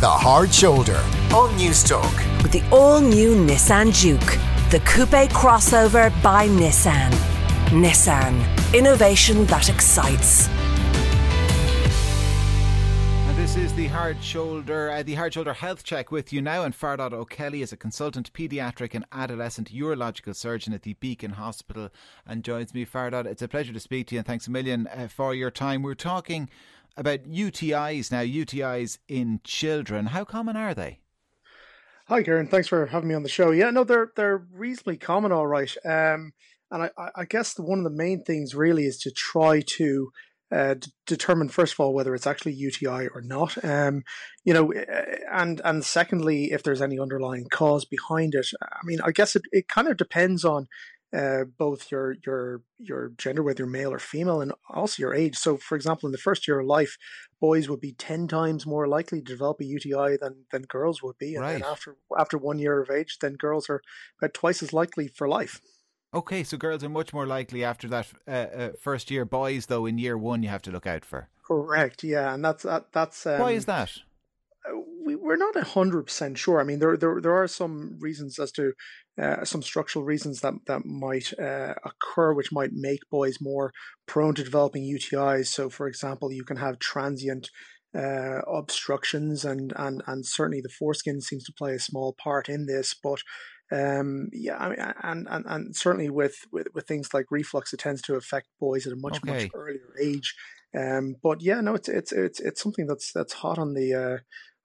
The Hard Shoulder on Newstalk. With the all new Nissan Juke, the coupe crossover by Nissan. Nissan, innovation that excites. Hard Shoulder, uh, the Hard Shoulder Health Check with you now. And Fardod O'Kelly is a consultant paediatric and adolescent urological surgeon at the Beacon Hospital and joins me. Fardod, it's a pleasure to speak to you and thanks a million uh, for your time. We're talking about UTIs now, UTIs in children. How common are they? Hi, Kieran. Thanks for having me on the show. Yeah, no, they're they're reasonably common, all right. Um, and I, I guess the, one of the main things really is to try to uh, d- determine first of all whether it's actually UTI or not. Um, you know, eh, and and secondly, if there's any underlying cause behind it. I mean, I guess it, it kind of depends on uh, both your your your gender, whether you're male or female, and also your age. So, for example, in the first year of life, boys would be ten times more likely to develop a UTI than than girls would be, and Right. then after after one year of age, then girls are about twice as likely for life. Okay, so girls are much more likely after that uh, uh, first year. Boys, though, in year one, you have to look out for. Correct. Yeah, and that's that, that's um, Why is that? we, we're not hundred percent sure. I mean, there there there are some reasons as to uh, some structural reasons that that might uh, occur, which might make boys more prone to developing UTIs. So, for example, you can have transient uh, obstructions, and and and certainly the foreskin seems to play a small part in this, but. Um, yeah, I mean, and, and, and certainly with, with, with things like reflux, it tends to affect boys at a much Okay. much earlier age. Um, but yeah, no, it's it's it's it's something that's that's hot on the uh,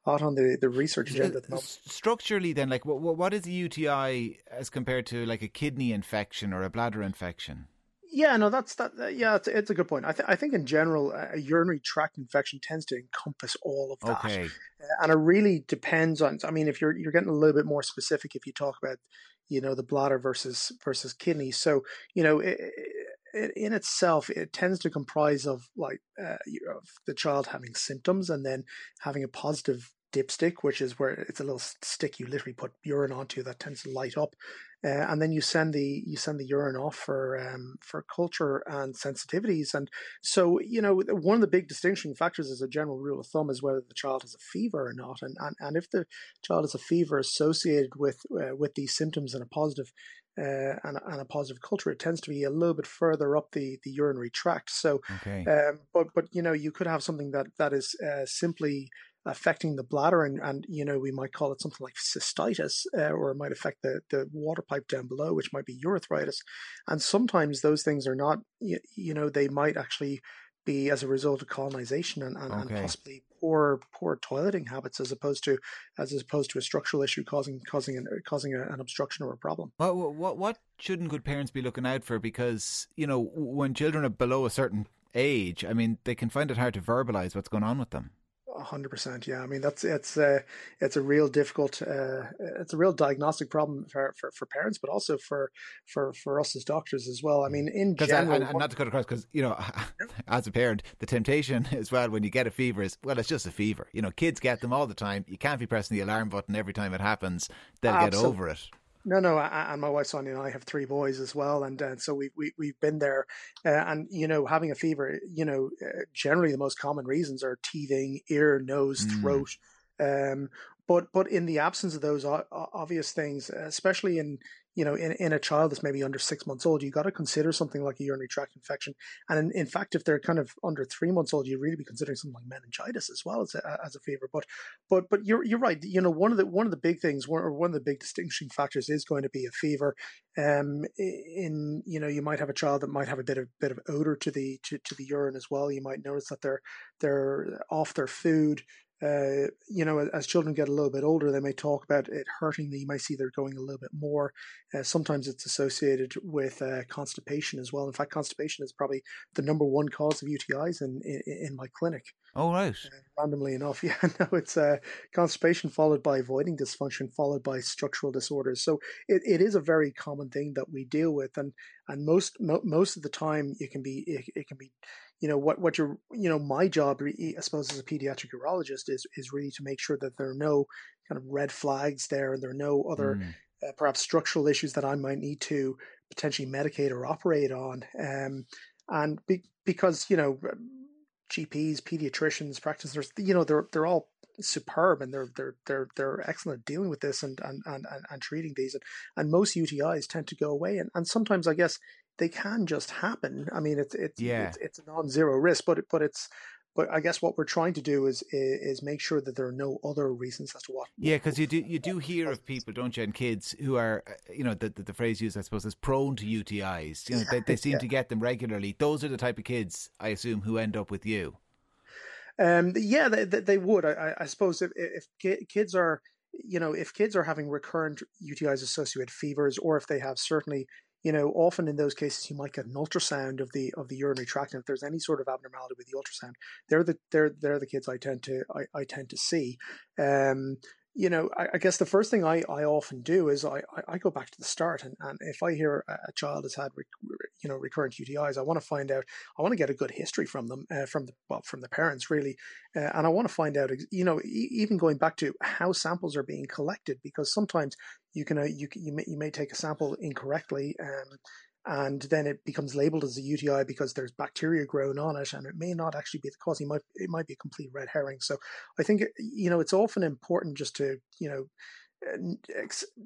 hot on the, the research agenda the Structurally, then, like, what, what is a UTI as compared to like a kidney infection or a bladder infection? Yeah, no, that's that. uh, Yeah, it's, it's a good point. I, th- I think in general, uh, a urinary tract infection tends to encompass all of that, Okay, Uh, and it really depends on. I mean, if you're you're getting a little bit more specific, if you talk about, you know, the bladder versus versus kidney. So, you know, i i in itself, it tends to comprise of like uh, of the child having symptoms and then having a positive dipstick, which is where it's a little stick you literally put urine onto that tends to light up, uh, and then you send the you send the urine off for um, for culture and sensitivities. And so, you know, one of the big distinguishing factors as a general rule of thumb is whether the child has a fever or not. And and, and if the child has a fever associated with uh, with these symptoms and a positive uh, and, and a positive culture, it tends to be a little bit further up the, the urinary tract. So, okay. um, but but you know, you could have something that that is uh, simply affecting the bladder, and and you know, we might call it something like cystitis, uh, or it might affect the the water pipe down below, which might be urethritis. And sometimes those things are not, you, you know, they might actually be as a result of colonization and, and, Okay. and possibly poor poor toileting habits as opposed to as opposed to a structural issue causing causing an, causing a, an obstruction or a problem. What, what what shouldn't good parents be looking out for? Because you know, when children are below a certain age, I mean, they can find it hard to verbalize what's going on with them. A hundred percent, yeah. I mean, that's it's uh, it's a real difficult, uh, it's a real diagnostic problem for, for, for parents, but also for for for us as doctors as well. I mean, in general, and, and not to cut across, because you know, as a parent, the temptation as well when you get a fever is well, it's just a fever. You know, kids get them all the time. You can't be pressing the alarm button every time it happens. They'll get over it. No, no, a- and my wife Sonia and I have three boys as well, and uh, so we we we've been there, uh, and you know, having a fever, you know, uh, generally the most common reasons are teething, ear, nose, Mm. throat, um, but but in the absence of those o- obvious things, especially in you know in, in a child that's maybe under six months old, you got to consider something like a urinary tract infection, and in, in fact, if they're kind of under three months old, you really be considering something like meningitis as well as a, as a fever. But but but you're you're right. You know, one of the one of the big things, one, or one of the big distinguishing factors is going to be a fever. Um, in you know, you might have a child that might have a bit of bit of odor to the to, to the urine as well. You might notice that they're they're off their food. Uh, you know, as children get a little bit older, they may talk about it hurting. them. You might see they're going a little bit more. Uh, sometimes it's associated with uh, constipation as well. In fact, constipation is probably the number one cause of UTIs in in, in my clinic Oh right. randomly enough. Yeah, no, it's uh, constipation followed by voiding dysfunction, followed by structural disorders. So it, it is a very common thing that we deal with, and and most mo- most of the time it can be it, it can be, you know, what what your you know my job, I suppose, as a pediatric urologist is is really to make sure that there are no kind of red flags there, and there are no other Mm. uh, perhaps structural issues that I might need to potentially medicate or operate on. Um, and be, because you know GPs, pediatricians, practitioners, you know, they're they're all superb and they're they're they're they're excellent at dealing with this and and and, and treating these and, and most UTIs tend to go away and, and sometimes I guess they can just happen. I mean, it's it's yeah. it's, it's a non-zero risk, but it, but it's but I guess what we're trying to do is is make sure that there are no other reasons as to what. Yeah, because you do you do hear of people, don't you, and kids who are, uh, you know, the, the, the phrase used, I suppose, is prone to UTIs. You know, they, they seem yeah. to get them regularly. Those are the type of kids, I assume, who end up with you. Um, yeah, they, they would. I, I suppose if, if kids are, you know, if kids are having recurrent UTIs associated fevers, or if they have certainly you know, often in those cases you might get an ultrasound of the of the urinary tract, and if there's any sort of abnormality with the ultrasound, they're the they're they're the kids I tend to I, I tend to see. Um, you know, I, I, guess the first thing I, I often do is I, I, go back to the start, and, and if I hear a child has had re, you know recurrent UTIs, I want to find out. I want to get a good history from them, uh, from the well, from the parents really, uh, and I want to find out. You know, e- even going back to how samples are being collected, because sometimes you can uh, you you may, you may take a sample incorrectly. Um, and then it becomes labeled as a UTI because there's bacteria growing on it, and it may not actually be the cause. It might it might be a complete red herring. So I think you know it's often important just to you know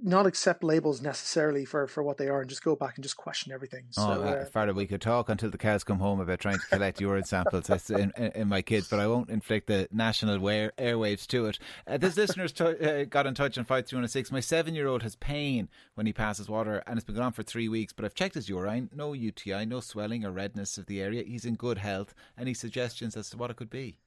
not accept labels necessarily for, for what they are and just go back and just question everything. So, oh, uh, Fardod, we could talk until the cows come home about trying to collect urine samples in, in, in, my kids, but I won't inflict the national wear, airwaves to it. Uh, this listener's t- uh, got in touch on 5316. My seven year old has pain when he passes water and it's been going on for three weeks, but I've checked his urine, no UTI, no swelling or redness of the area. He's in good health. Any suggestions as to what it could be?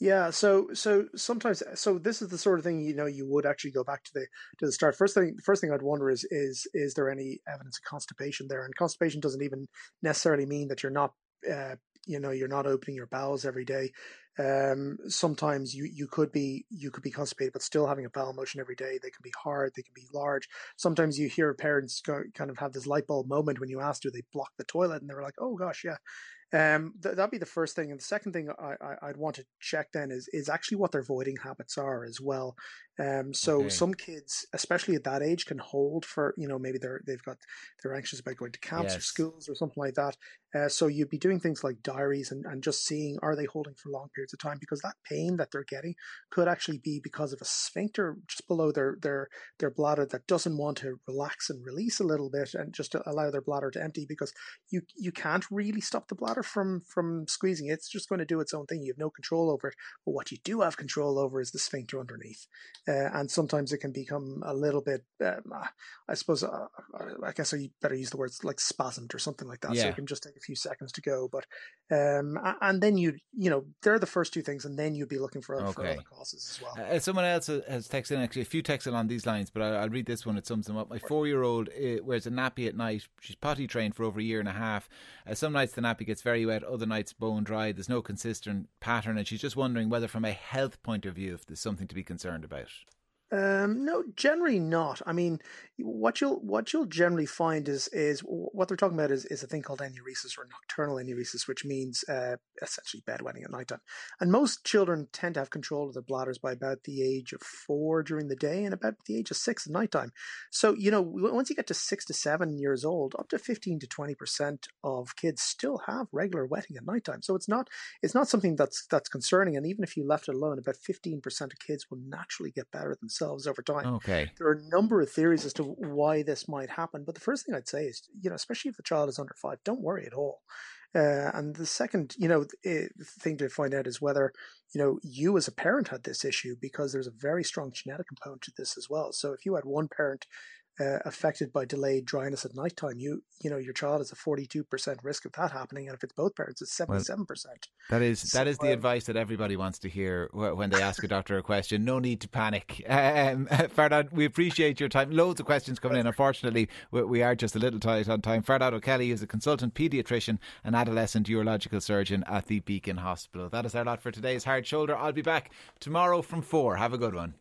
Yeah, so so sometimes so this is the sort of thing you know you would actually go back to the to the start. First thing first thing I'd wonder is is is there any evidence of constipation there? And constipation doesn't even necessarily mean that you're not uh, you know you're not opening your bowels every day. Um, sometimes you you could be you could be constipated but still having a bowel motion every day. They can be hard, they can be large. Sometimes you hear parents go, kind of have this light bulb moment when you ask, do they block the toilet? And they're like, oh gosh, yeah. Um, th- that'd be the first thing, and the second thing I, would want to check then is is actually what their voiding habits are as well. Um, so okay. some kids, especially at that age, can hold for you know maybe they're they've got they're anxious about going to camps yes. or schools or something like that. Uh, so you'd be doing things like diaries and, and just seeing are they holding for long periods of time because that pain that they're getting could actually be because of a sphincter just below their their their bladder that doesn't want to relax and release a little bit and just to allow their bladder to empty because you you can't really stop the bladder from from squeezing. It's just going to do its own thing. You have no control over it. But what you do have control over is the sphincter underneath, uh, and sometimes it can become a little bit. Um, I suppose uh, I guess I better use the words like spasmed or something like that. Yeah. So it can just take a few seconds to go. But um, and then you you know they're the first two things, and then you'd be looking for, okay. for other causes as well. Uh, someone else has texted in actually a few texts along these lines, but I, will read this one. It sums them up. My four year old uh, wears a nappy at night. She's potty trained for over a year and a half. Uh, some nights the nappy gets very wet, other nights bone dry. There's no consistent pattern, and she's just wondering whether, from a health point of view, if there's something to be concerned about. Um, no, generally not. I mean, what you'll what you'll generally find is is what they're talking about is, is a thing called enuresis or nocturnal enuresis, which means uh, essentially bedwetting at night time. And most children tend to have control of their bladders by about the age of four during the day and about the age of six at night time. So you know, once you get to six to seven years old, up to fifteen to twenty percent of kids still have regular wetting at night time. So it's not it's not something that's that's concerning. And even if you left it alone, about fifteen percent of kids will naturally get better themselves themselves over time. Okay. There are a number of theories as to why this might happen, but the first thing I'd say is, you know, especially if the child is under five, don't worry at all. Uh, and the second, you know, thing to find out is whether, you know, you as a parent had this issue because there's a very strong genetic component to this as well. So if you had one parent uh, affected by delayed dryness at nighttime, you you know your child has a forty two percent risk of that happening, and if it's both parents, it's seventy seven percent. That is so, that is the advice that everybody wants to hear when they ask a doctor a question. No need to panic. Um, Fardod, we appreciate your time. Loads of questions coming in. Unfortunately, we, we are just a little tight on time. Fardod O'Kelly is a consultant paediatrician and adolescent urological surgeon at the Beacon Hospital. That is our lot for today's Hard Shoulder. I'll be back tomorrow from four. Have a good one.